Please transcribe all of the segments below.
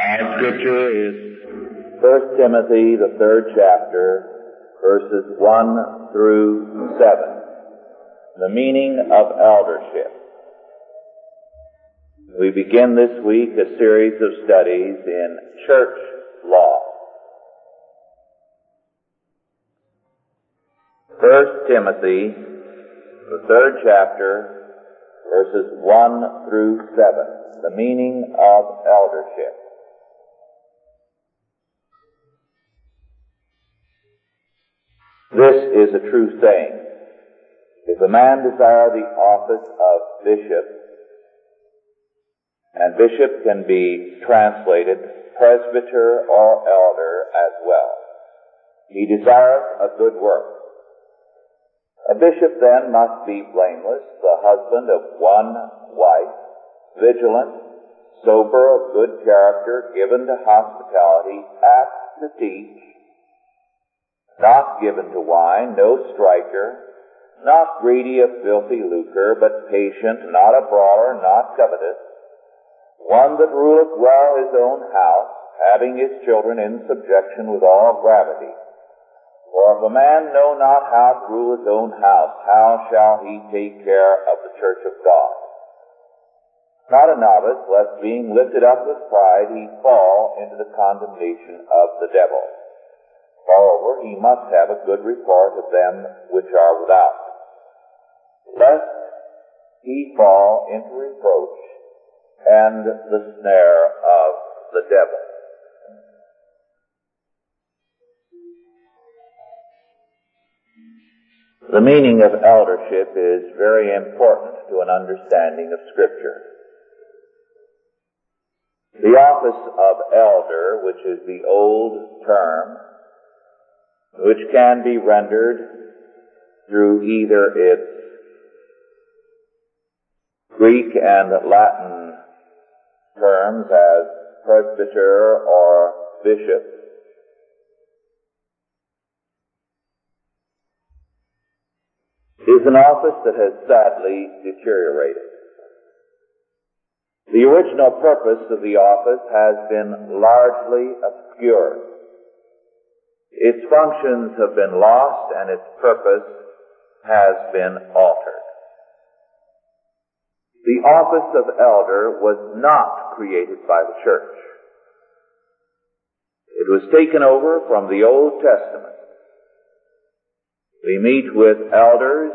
Our scripture is 1 Timothy, the third chapter, verses 1 through 7. The meaning of eldership. We begin this week a series of studies in church law. 1 Timothy, the third chapter, verses 1 through 7. The meaning of eldership. This is a true saying. If a man desire the office of bishop, and bishop can be translated presbyter or elder as well, he desires a good work. A bishop then must be blameless, the husband of one wife, vigilant, sober, of good character, given to hospitality, apt to teach, not given to wine, no striker, not greedy of filthy lucre, but patient, not a brawler, not covetous, one that ruleth well his own house, having his children in subjection with all gravity. For if a man know not how to rule his own house, how shall he take care of the church of God? Not a novice, lest being lifted up with pride he fall into the condemnation of the devil. Moreover, he must have a good report of them which are without, lest he fall into reproach and the snare of the devil. The meaning of eldership is very important to an understanding of Scripture. The office of elder, which is the old term, which can be rendered through either its Greek and Latin terms as presbyter or bishop, is an office that has sadly deteriorated. The original purpose of the office has been largely obscured. Its functions have been lost and its purpose has been altered. The office of elder was not created by the church. It was taken over from the Old Testament. We meet with elders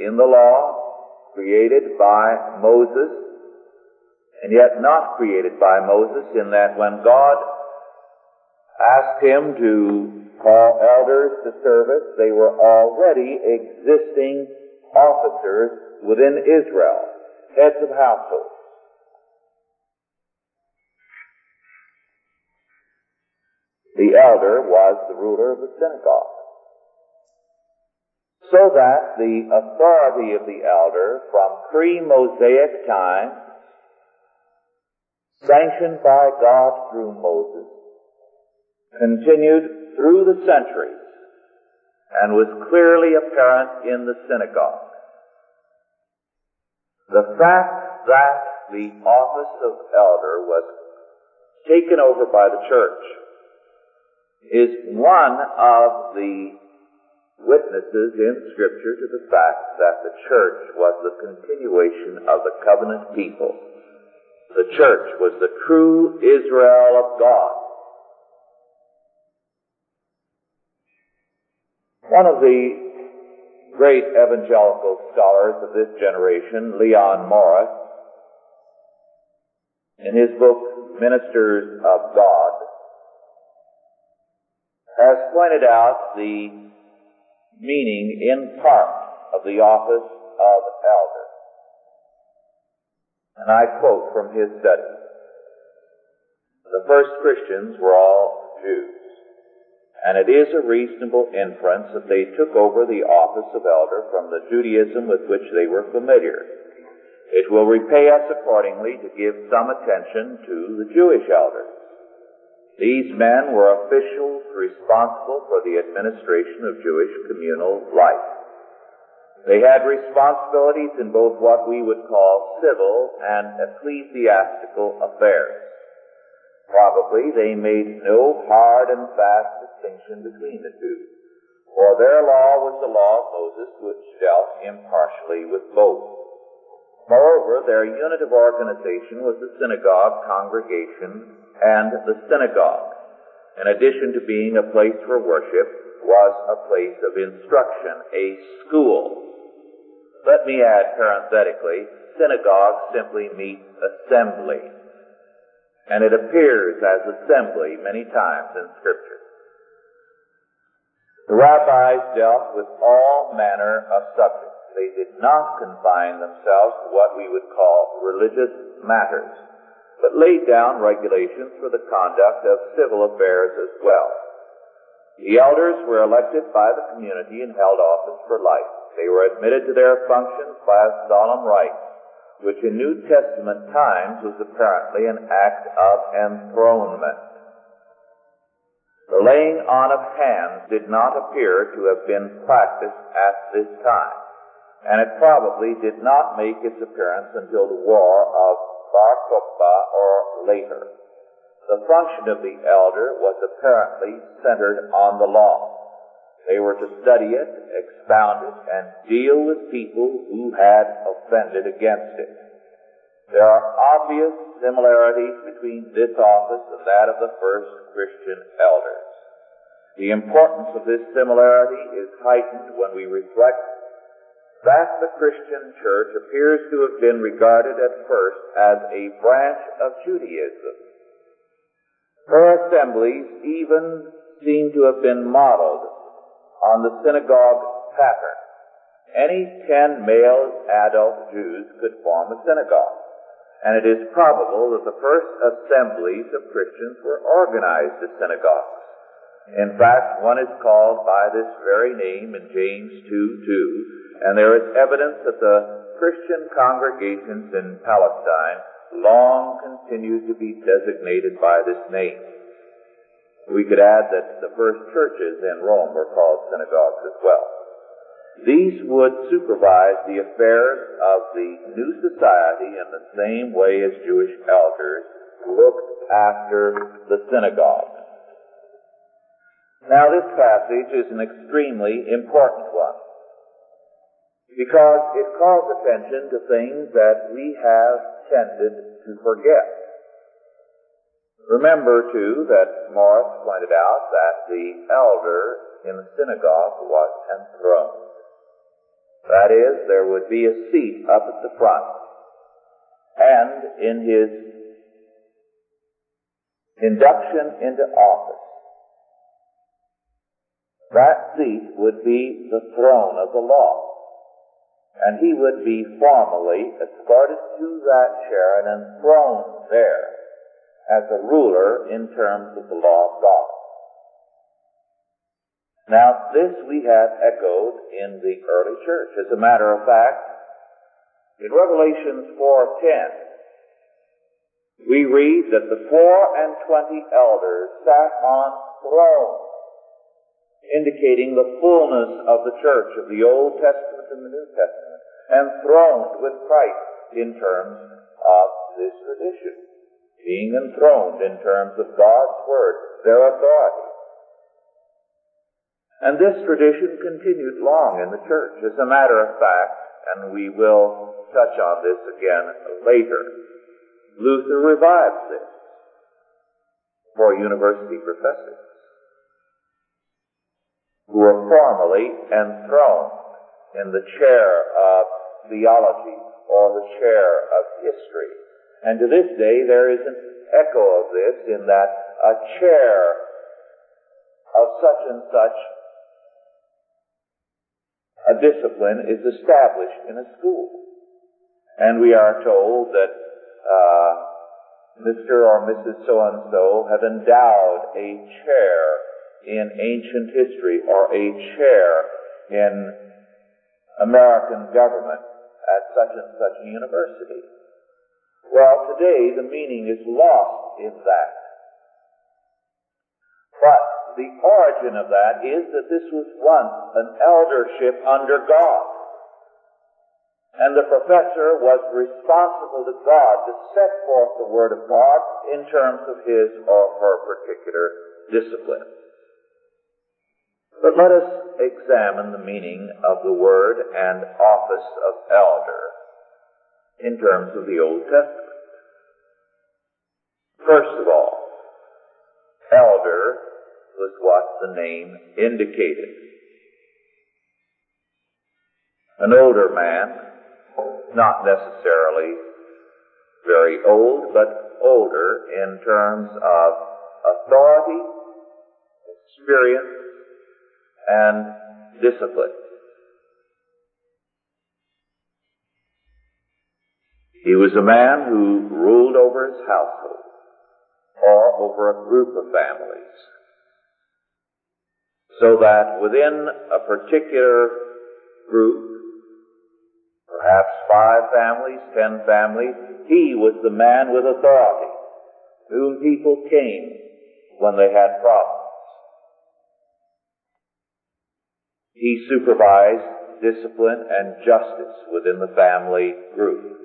in the law created by Moses and yet not created by Moses in that when God asked him to call elders to service, they were already existing officers within Israel, heads of households. The elder was the ruler of the synagogue. So that the authority of the elder from pre-Mosaic times, sanctioned by God through Moses, continued through the centuries and was clearly apparent in the synagogue. The fact that the office of elder was taken over by the church is one of the witnesses in scripture to the fact that the church was the continuation of the covenant people. The church was the true Israel of God. One of the great evangelical scholars of this generation, Leon Morris, in his book Ministers of God, has pointed out the meaning in part of the office of elder. And I quote from his study. The first Christians were all Jews, and it is a reasonable inference that they took over the office of elder from the Judaism with which they were familiar. It will repay us accordingly to give some attention to the Jewish elders. These men were officials responsible for the administration of Jewish communal life. They had responsibilities in both what we would call civil and ecclesiastical affairs. Probably they made no hard and fast distinction between the two, for their law was the law of Moses, which dealt impartially with both. Moreover, their unit of organization was the synagogue congregation and the synagogue. In addition to being a place for worship, was a place of instruction, a school. Let me add parenthetically, synagogue simply means assembly. And it appears as assembly many times in scripture. The rabbis dealt with all manner of subjects. They did not confine themselves to what we would call religious matters, but laid down regulations for the conduct of civil affairs as well. The elders were elected by the community and held office for life. They were admitted to their functions by a solemn rite, which in New Testament times was apparently an act of enthronement. The laying on of hands did not appear to have been practiced at this time, and it probably did not make its appearance until the war of Bar Kokhba or later. The function of the elder was apparently centered on the law. They were to study it, expound it, and deal with people who had offended against it. There are obvious similarities between this office and that of the first Christian elders. The importance of this similarity is heightened when we reflect that the Christian church appears to have been regarded at first as a branch of Judaism. Her assemblies even seem to have been modeled on the synagogue pattern. Any ten male adult Jews could form a synagogue. And it is probable that the first assemblies of Christians were organized as synagogues. In fact, one is called by this very name in James 2 2, and there is evidence that the Christian congregations in Palestine long continued to be designated by this name. We could add that the first churches in Rome were called synagogues as well. These would supervise the affairs of the new society in the same way as Jewish elders looked after the synagogue. Now this passage is an extremely important one because it calls attention to things that we have tended to forget. Remember too that Morris pointed out that the elder in the synagogue was enthroned. That is, there would be a seat up at the front. And in his induction into office, that seat would be the throne of the law. And he would be formally escorted to that chair and enthroned there as a ruler in terms of the law of God. Now, this we have echoed in the early church. As a matter of fact, in Revelations 4.10, we read that the four and twenty elders sat on thrones, indicating the fullness of the church of the Old Testament and the New Testament, enthroned with Christ in terms of this tradition, being enthroned in terms of God's Word, their authority. And this tradition continued long in the church. As a matter of fact, and we will touch on this again later, Luther revived this for university professors who were formally enthroned in the chair of theology or the chair of history. And to this day there is an echo of this in that a chair of such and such a discipline is established in a school. And we are told that uh, Mr. or Mrs. So and so have endowed a chair in ancient history or a chair in American government at such and such a university. Well, today the meaning is lost in that. But the origin of that is that this was once an eldership under God. And the professor was responsible to God to set forth the Word of God in terms of his or her particular discipline. But let us examine the meaning of the word and office of elder in terms of the Old Testament. First of all, elder was what the name indicated. An older man not necessarily very old, but older in terms of authority, experience, and discipline. He was a man who ruled over his household or over a group of families. So that within a particular group, perhaps five families, ten families, he was the man with authority, whom people came when they had problems. He supervised discipline and justice within the family group.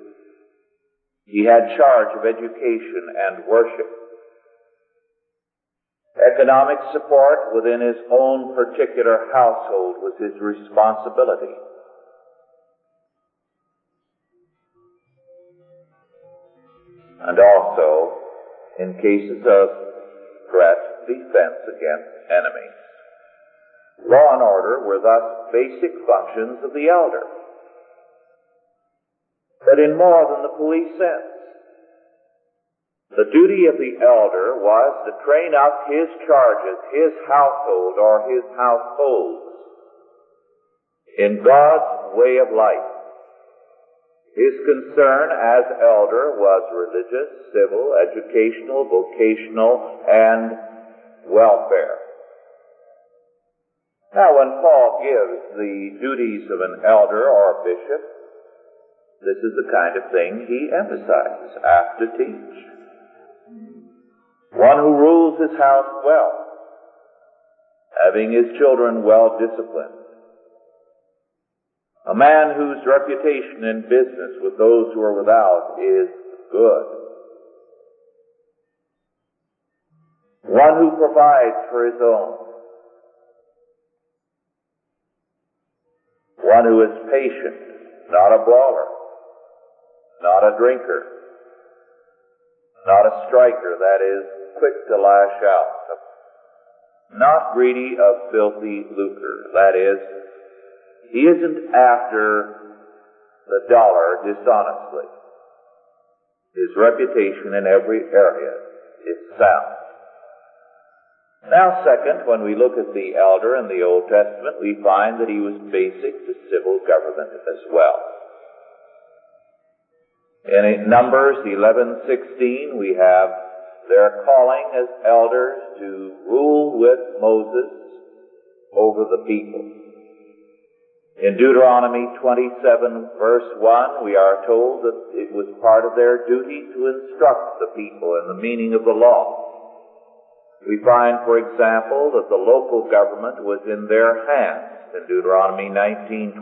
He had charge of education and worship. Economic support within his own particular household was his responsibility. and also in cases of threat, defense against enemies. Law and order were thus basic functions of the elder. But in more than the police sense, the duty of the elder was to train up his charges, his household or his households in God's way of life. His concern as elder was religious, civil, educational, vocational, and welfare. Now, when Paul gives the duties of an elder or bishop, this is the kind of thing he emphasizes, to teach. One who rules his house well, having his children well disciplined, a man whose reputation in business with those who are without is good. One who provides for his own. One who is patient, not a brawler, not a drinker, not a striker, that is, quick to lash out, not greedy of filthy lucre, that is, he isn't after the dollar dishonestly. His reputation in every area is sound. Now, second, when we look at the elder in the Old Testament, we find that he was basic to civil government as well. In Numbers 11:16, we have their calling as elders to rule with Moses over the people. In Deuteronomy 27 verse 1, we are told that it was part of their duty to instruct the people in the meaning of the law. We find, for example, that the local government was in their hands in Deuteronomy 19:12,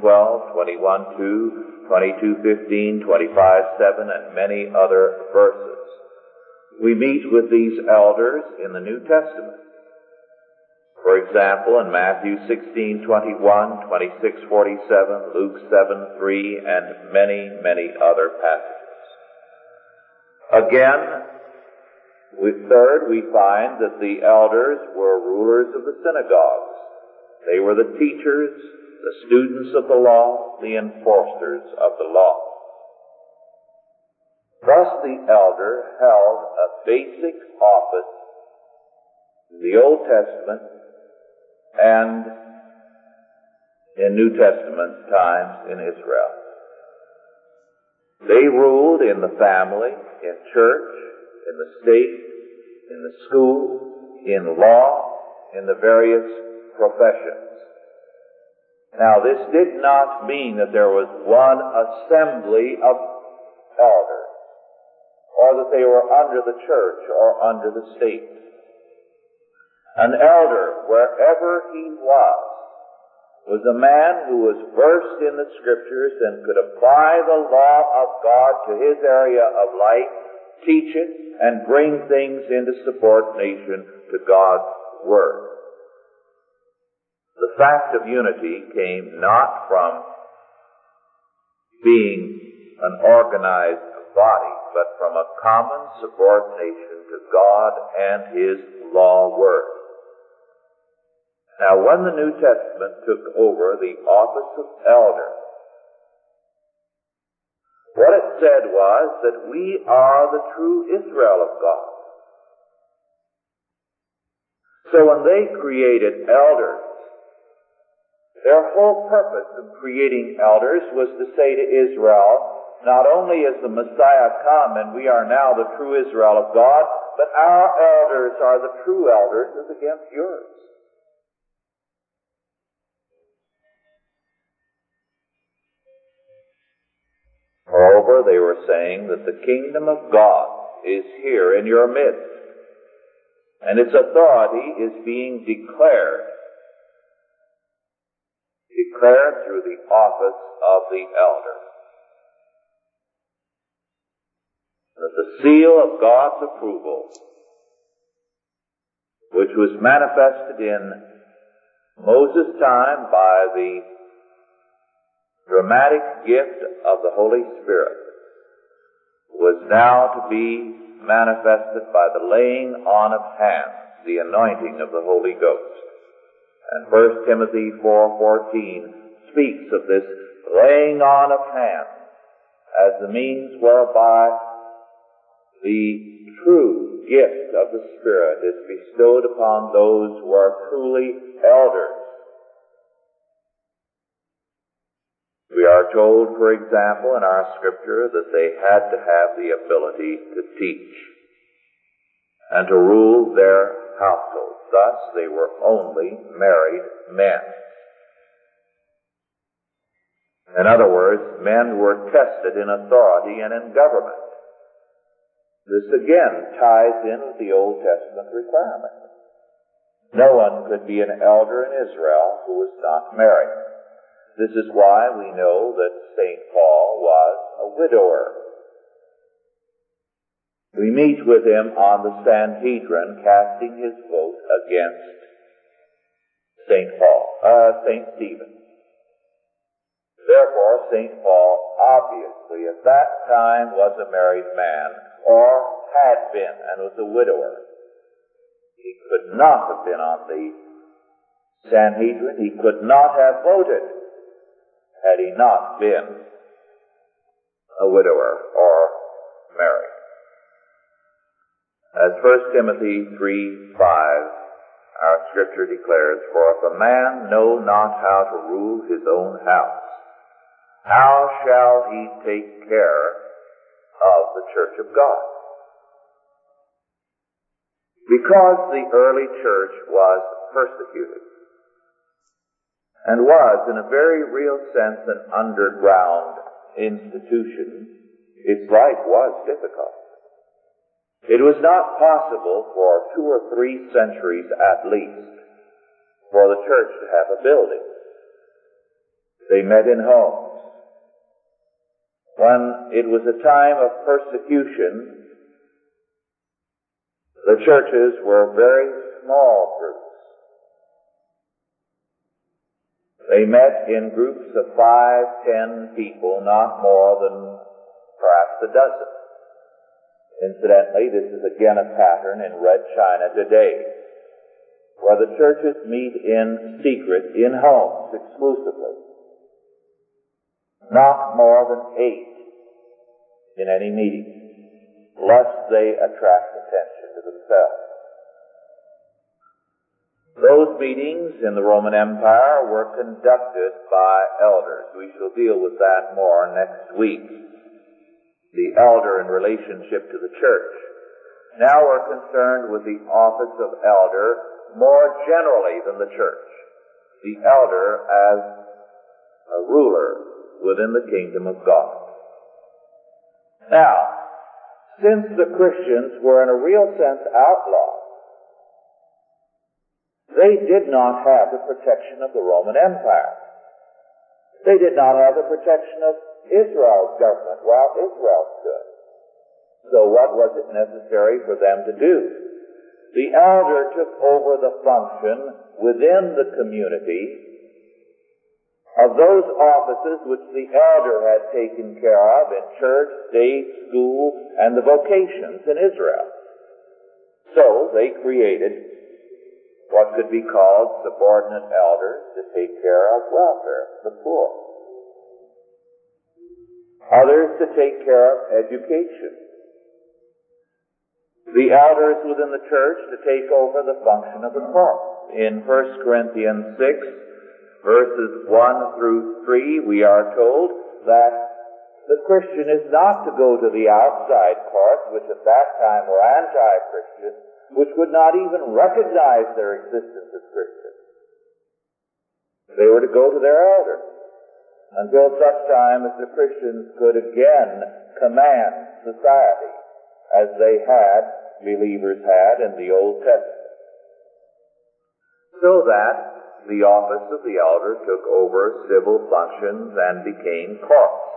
21:2, 22:15, 25:7, and many other verses. We meet with these elders in the New Testament. For example, in Matthew 16:21, 26:47, Luke 7:3, and many, many other passages. Again, third, we find that the elders were rulers of the synagogues. They were the teachers, the students of the law, the enforcers of the law. Thus the elder held a basic office in the Old Testament and in New Testament times in Israel. They ruled in the family, in church, in the state, in the school, in law, in the various professions. Now this did not mean that there was one assembly of elders, or that they were under the church or under the state. An elder, wherever he was, was a man who was versed in the scriptures and could apply the law of God to his area of life, teach it, and bring things into subordination to God's Word. The fact of unity came not from being an organized body, but from a common subordination to God and His law word. Now, when the New Testament took over the office of elder, what it said was that we are the true Israel of God. So when they created elders, their whole purpose of creating elders was to say to Israel, not only is the Messiah come and we are now the true Israel of God, but our elders are the true elders as against yours. Moreover, they were saying that the kingdom of God is here in your midst, and its authority is being declared. Declared through the office of the elder. That the seal of God's approval, which was manifested in Moses' time by the dramatic gift of the Holy Spirit was now to be manifested by the laying on of hands, the anointing of the Holy Ghost. And 1 Timothy 4.14 speaks of this laying on of hands as the means whereby the true gift of the Spirit is bestowed upon those who are truly elders. We are told, for example, in our scripture that they had to have the ability to teach and to rule their household. Thus, they were only married men. In other words, men were tested in authority and in government. This again ties in with the Old Testament requirement. No one could be an elder in Israel who was not married. This is why we know that St. Paul was a widower. We meet with him on the Sanhedrin casting his vote against St. Paul, uh, St. Stephen. Therefore, St. Paul obviously at that time was a married man, or had been, and was a widower. He could not have been on the Sanhedrin. He could not have voted had he not been a widower or married. As 1 Timothy 3 5, our scripture declares, For if a man know not how to rule his own house, how shall he take care of the church of God? Because the early church was persecuted and was, in a very real sense, an underground institution, its life was difficult. It was not possible for two or three centuries at least for the church to have a building. They met in homes. When it was a time of persecution, the churches were very small groups. They met in groups of five, ten people, not more than perhaps a dozen. Incidentally, this is again a pattern in Red China today, where the churches meet in secret, in homes exclusively. Not more than eight in any meeting, lest they attract attention to themselves. Those meetings in the Roman Empire were conducted by elders. We shall deal with that more next week. The elder in relationship to the church. Now we're concerned with the office of elder more generally than the church. The elder as a ruler within the kingdom of God. Now, since the Christians were in a real sense outlawed, they did not have the protection of the Roman Empire. They did not have the protection of Israel's government while Israel stood. So what was it necessary for them to do? The elder took over the function within the community of those offices which the elder had taken care of in church, state, school, and the vocations in Israel. So they created what could be called subordinate elders to take care of welfare, the poor. Others to take care of education. The elders within the church to take over the function of the court. In 1 Corinthians 6, verses 1 through 3, we are told that the Christian is not to go to the outside courts, which at that time were anti-Christian, which would not even recognize their existence as Christians. They were to go to their elder until such time as the Christians could again command society as they had, believers had in the Old Testament. So that the office of the elder took over civil functions and became courts.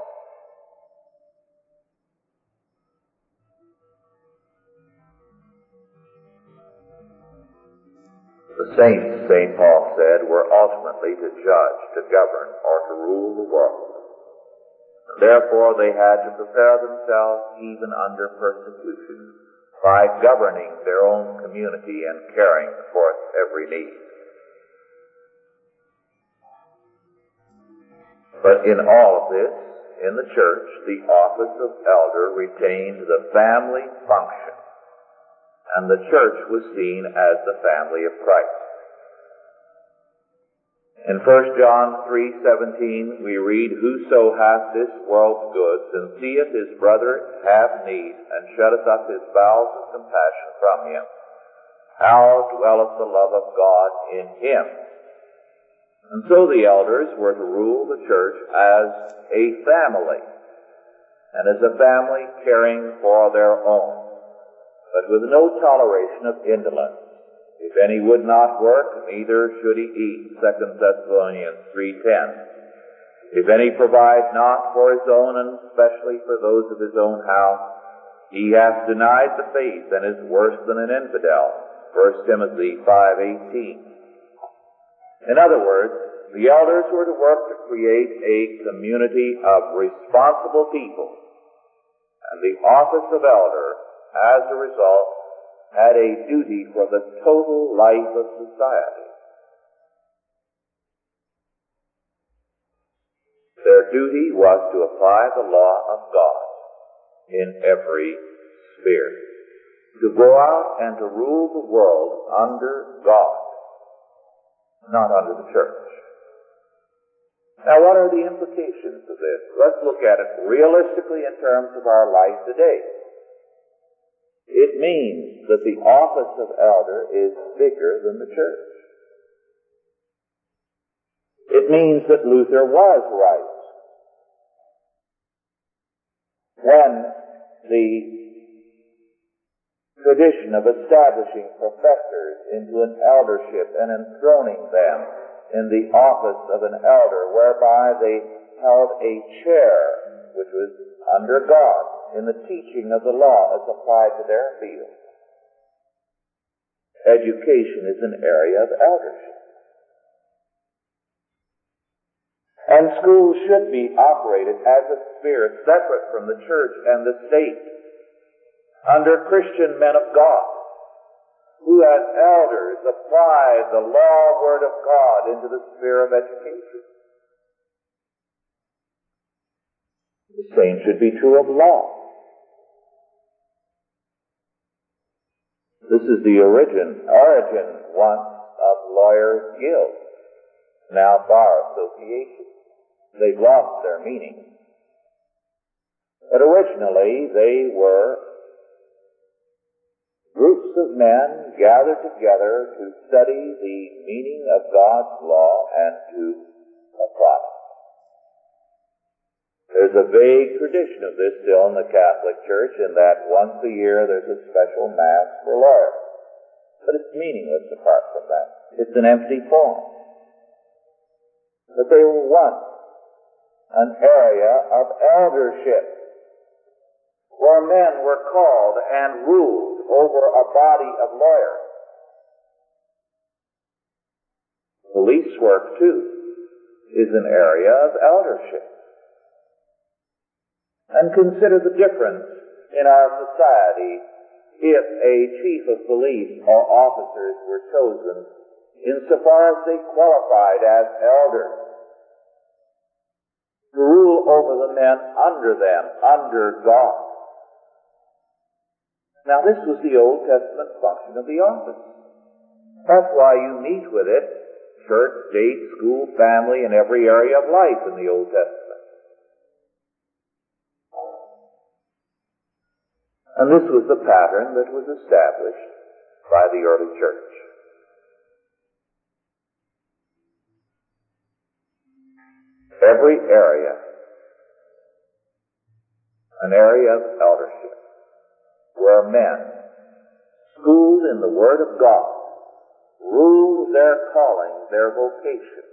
The saints, St. Paul said, were ultimately to judge, to govern, or to rule the world. Therefore, they had to prepare themselves even under persecution by governing their own community and caring for its every need. But in all of this, in the church, the office of elder retained the family function and the church was seen as the family of Christ. In 1 John 3:17 we read, Whoso hath this world's goods and seeth his brother have need and shutteth up his bowels of compassion from him, how dwelleth the love of God in him? And so the elders were to rule the church as a family, and as a family caring for their own but with no toleration of indolence. If any would not work, neither should he eat. 2 Thessalonians 3.10 If any provide not for his own, and especially for those of his own house, he hath denied the faith and is worse than an infidel. 1 Timothy 5.18 In other words, the elders were to work to create a community of responsible people. And the office of elder as a result, had a duty for the total life of society. Their duty was to apply the law of God in every sphere, to go out and to rule the world under God, not under the church. Now, what are the implications of this? Let's look at it realistically in terms of our life today. It means that the office of elder is bigger than the church. It means that Luther was right when the tradition of establishing professors into an eldership and enthroning them in the office of an elder, whereby they held a chair which was under God in the teaching of the law as applied to their field. Education is an area of eldership. And schools should be operated as a sphere separate from the church and the state, under Christian men of God, who as elders apply the law word of God into the sphere of education. The same should be true of law. This is the origin, origin once of lawyers' guilds, now bar associations. They've lost their meaning. But originally they were groups of men gathered together to study the meaning of God's law and to apply it. There's a vague tradition of this still in the Catholic Church in that once a year there's a special Mass for lawyers. But it's meaningless apart from that. It's an empty form. But they once an area of eldership where men were called and ruled over a body of lawyers. Police work, too, is an area of eldership. And consider the difference in our society if a chief of police or officers were chosen insofar as they qualified as elders to rule over the men under them, under God. Now this was the Old Testament function of the office. That's why you meet with it, church, state, school, family, in every area of life in the Old Testament. And this was the pattern that was established by the early church. Every area, an area of eldership, where men, schooled in the Word of God, ruled their calling, their vocation,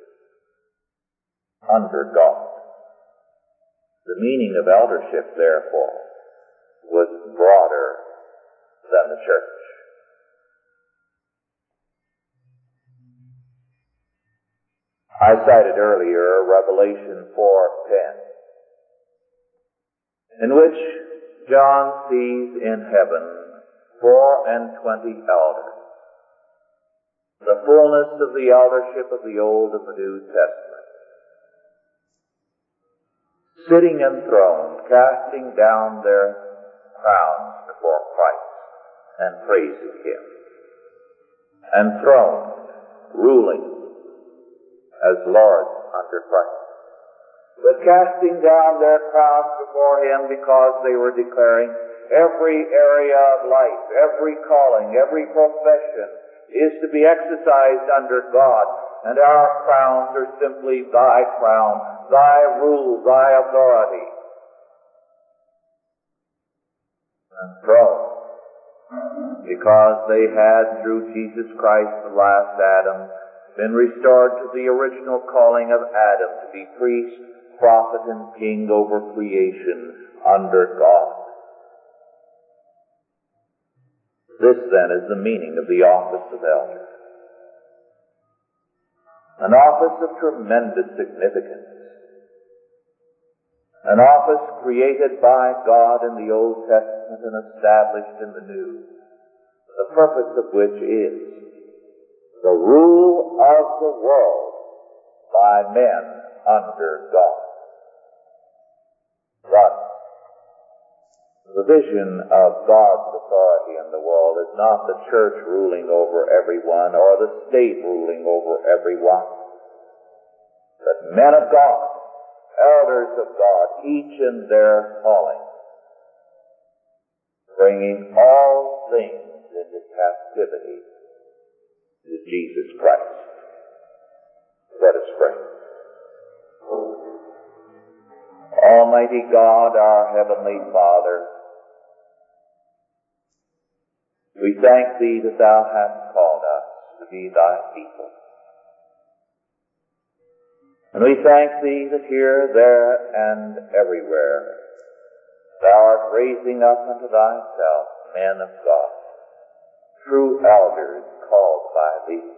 under God. The meaning of eldership, therefore, was broader than the church. I cited earlier Revelation 4:10, in which John sees in heaven four and twenty elders, the fullness of the eldership of the Old and the New Testament, sitting enthroned, casting down their crowns before Christ and praising Him. Enthroned, ruling as Lord under Christ. But casting down their crowns before Him because they were declaring every area of life, every calling, every profession is to be exercised under God, and our crowns are simply Thy crown, Thy rule, Thy authority. Throne. Because they had, through Jesus Christ, the last Adam, been restored to the original calling of Adam to be priest, prophet, and king over creation under God. This then is the meaning of the office of elder. An office of tremendous significance an office created by God in the Old Testament and established in the New, the purpose of which is the rule of the world by men under God. Thus, the vision of God's authority in the world is not the church ruling over everyone or the state ruling over everyone, but men of God elders of God, each in their calling, bringing all things into captivity to Jesus Christ. Let us pray. Almighty God, our Heavenly Father, we thank Thee that Thou hast called us to be Thy people. And we thank Thee that here, there, and everywhere Thou art raising up unto Thyself men of God, true elders called by Thee,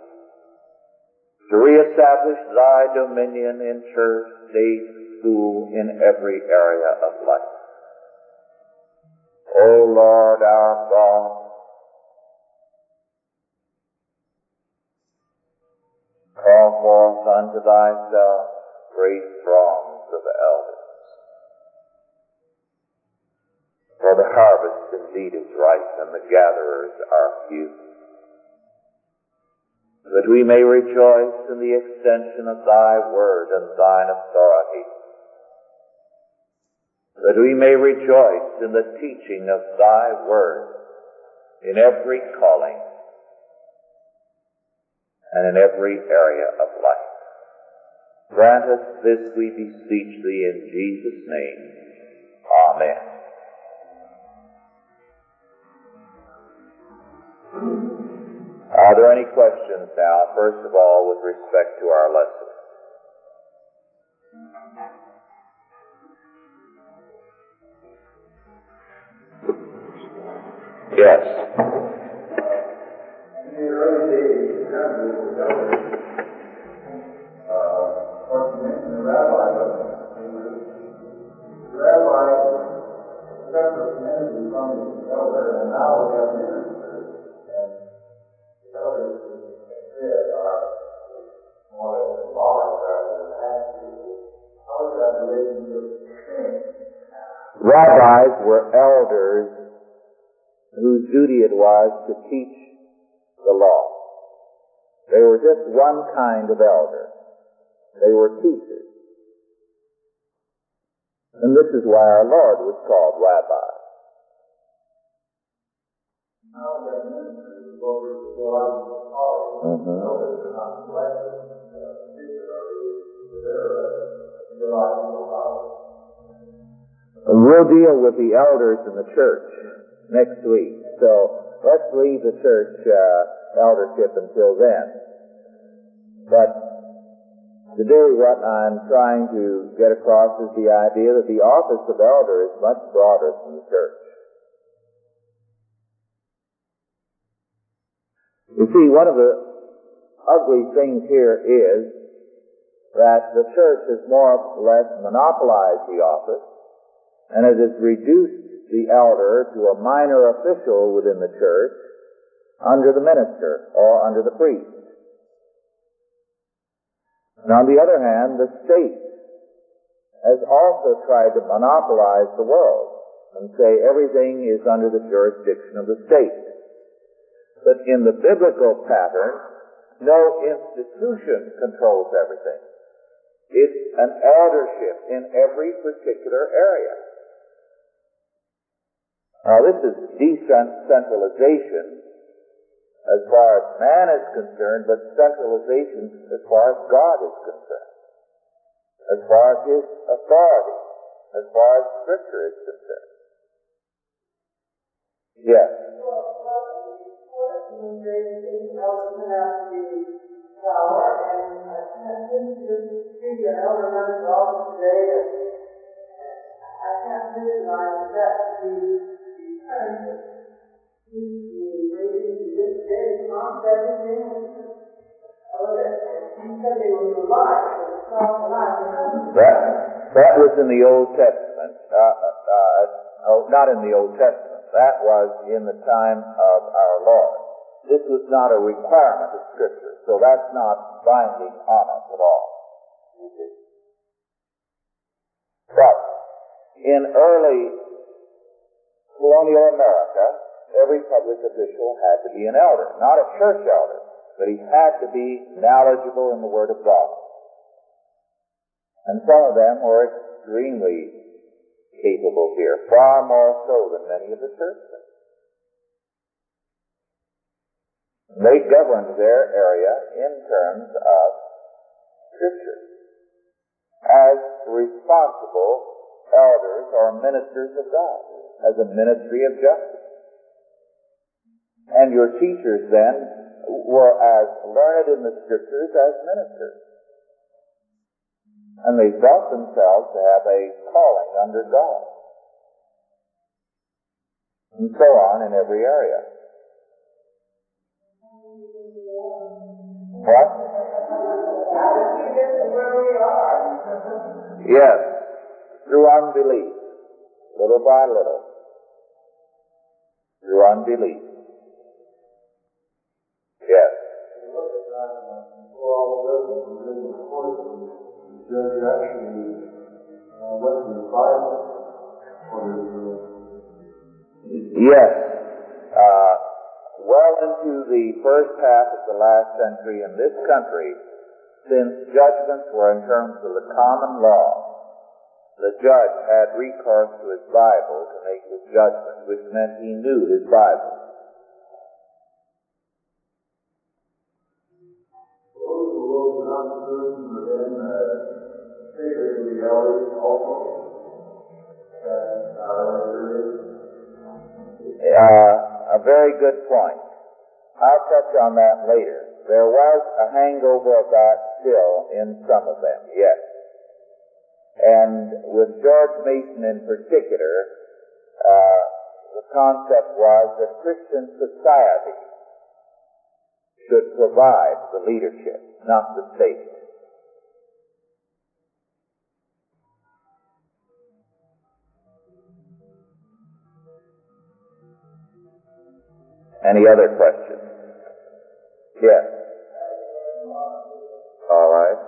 to reestablish Thy dominion in church, state, school, in every area of life. O Lord our God, unto thyself great throngs of elders. For the harvest indeed is ripe and the gatherers are few. That we may rejoice in the extension of thy word and thine authority. That we may rejoice in the teaching of thy word in every calling and in every area of life. Grant us this, we beseech thee, in Jesus' name. Amen. Are there any questions now, first of all, with respect to our lesson? Yes. Rabbis were elders whose duty it was to teach the law. They were just one kind of elder. They were teachers. And this is why our Lord was called Rabbi. Now we'll deal with the elders in the church next week. So let's leave the church uh, eldership until then. But today what I'm trying to get across is the idea that the office of elder is much broader than the church. You see, one of the ugly things here is that the church has more or less monopolized the office and it has reduced the elder to a minor official within the church under the minister or under the priest. And on the other hand, the state has also tried to monopolize the world and say everything is under the jurisdiction of the state. But in the biblical pattern, no institution controls everything. It's an eldership in every particular area. Now this is decentralization as far as man is concerned, but centralization as far as God is concerned. As far as His authority, as far as Scripture is concerned. Yes. I can't visualize that That, that was in the Old Testament. Uh, uh, not in the Old Testament. That was in the time of our Lord. This was not a requirement of Scripture, so that's not binding on us at all. But in early colonial America, every public official had to be an elder, not a church elder, but he had to be knowledgeable in the Word of God. And some of them were extremely capable here, far more so than many of the churchmen. They governed their area in terms of Scripture as responsible elders or ministers of God, as a ministry of justice. And your teachers then were as learned in the Scriptures as ministers. And they felt themselves to have a calling under God. And so on in every area. What? Yes, through unbelief, little by little. For his uh, Yes. Uh, well into the first half of the last century in this country, since judgments were in terms of the common law, the judge had recourse to his Bible to make his judgment, which meant he knew his Bible. those who wrote the Constitution were then uh, figured to be elders also. And our early period. Uh, a very good point. I'll touch on that later. There was a hangover of that still in some of them, yes. And with George Mason in particular, uh, the concept was that Christian society should provide the leadership, not the state. Any other questions? Yes. All right.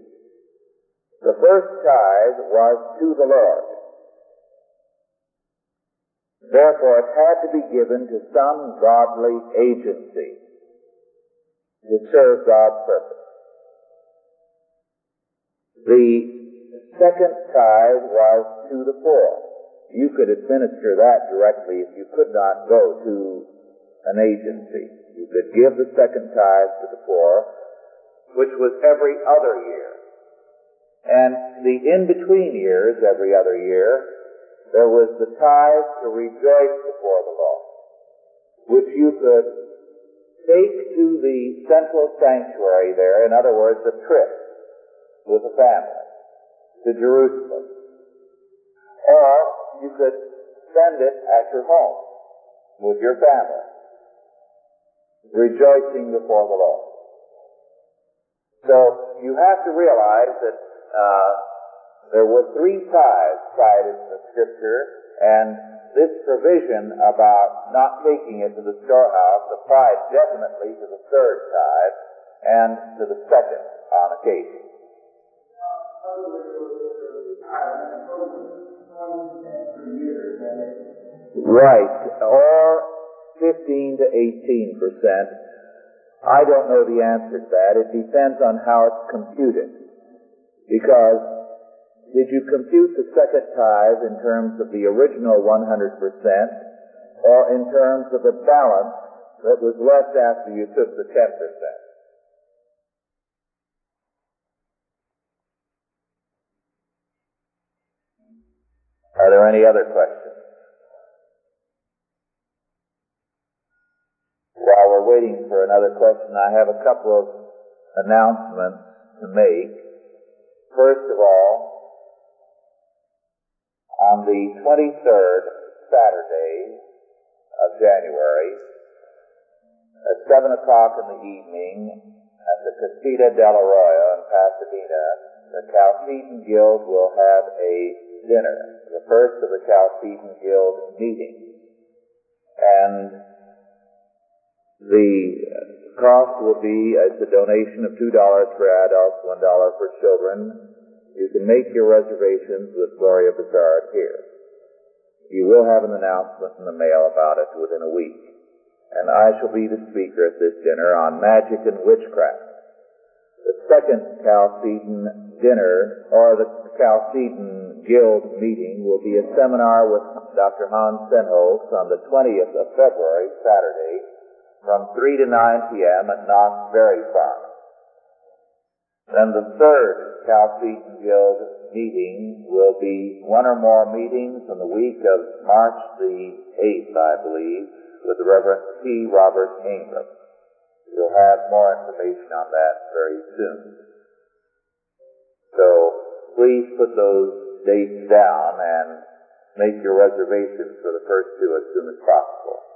the first tithe was to the Lord. Therefore, it had to be given to some godly agency to serve God's purpose. The second tithe was to the poor. You could administer that directly if you could not go to an agency. You could give the second tithe to the poor, which was every other year. And the in-between years, every other year, there was the tithe to rejoice before the Lord, which you could take to the central sanctuary there, in other words, a trip with a family to Jerusalem. Or you could spend it at your home with your family, rejoicing before the Lord. So you have to realize that uh, there were three tithes cited in the scripture, and this provision about not taking it to the storehouse applied definitely to the third tithe and to the second on occasion. Right, or 15 to 18 percent. I don't know the answer to that. It depends on how it's computed. Because did you compute the second tithe in terms of the original 100 percent or in terms of the balance that was left after you took the 10 percent? Are there any other questions? While we're waiting for another question, I have a couple of announcements to make. First of all, on the 23rd, Saturday of January, at 7 o'clock in the evening, at the Casita del Arroyo in Pasadena, the Chalcedon Guild will have a dinner, the first of the Chalcedon Guild meetings. And the cost will be, as a donation of $2 for adults, $1 for children. You can make your reservations with Gloria Bizarre here. You will have an announcement in the mail about it within a week. And I shall be the speaker at this dinner on magic and witchcraft. The second Chalcedon dinner, or the Chalcedon Guild meeting, will be a seminar with Dr. Hans Sennholz on the 20th of February, Saturday, from 3 to 9 p.m. at Knott's Berry Farm. Then the third Chalcedon Guild meeting will be one or more meetings in the week of March the 8th, I believe, with the Reverend T. Robert Ingram. You'll have more information on that very soon. So please put those dates down and make your reservations for the first two as soon as possible.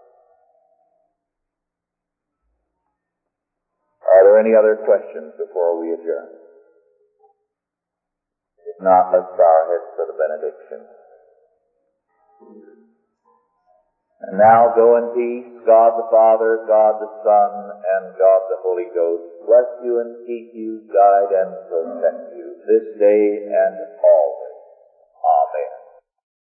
There any other questions before we adjourn? If not, let's bow our heads for the benediction. And now go in peace. God the Father, God the Son, and God the Holy Ghost bless you and keep you, guide and protect you this day and always.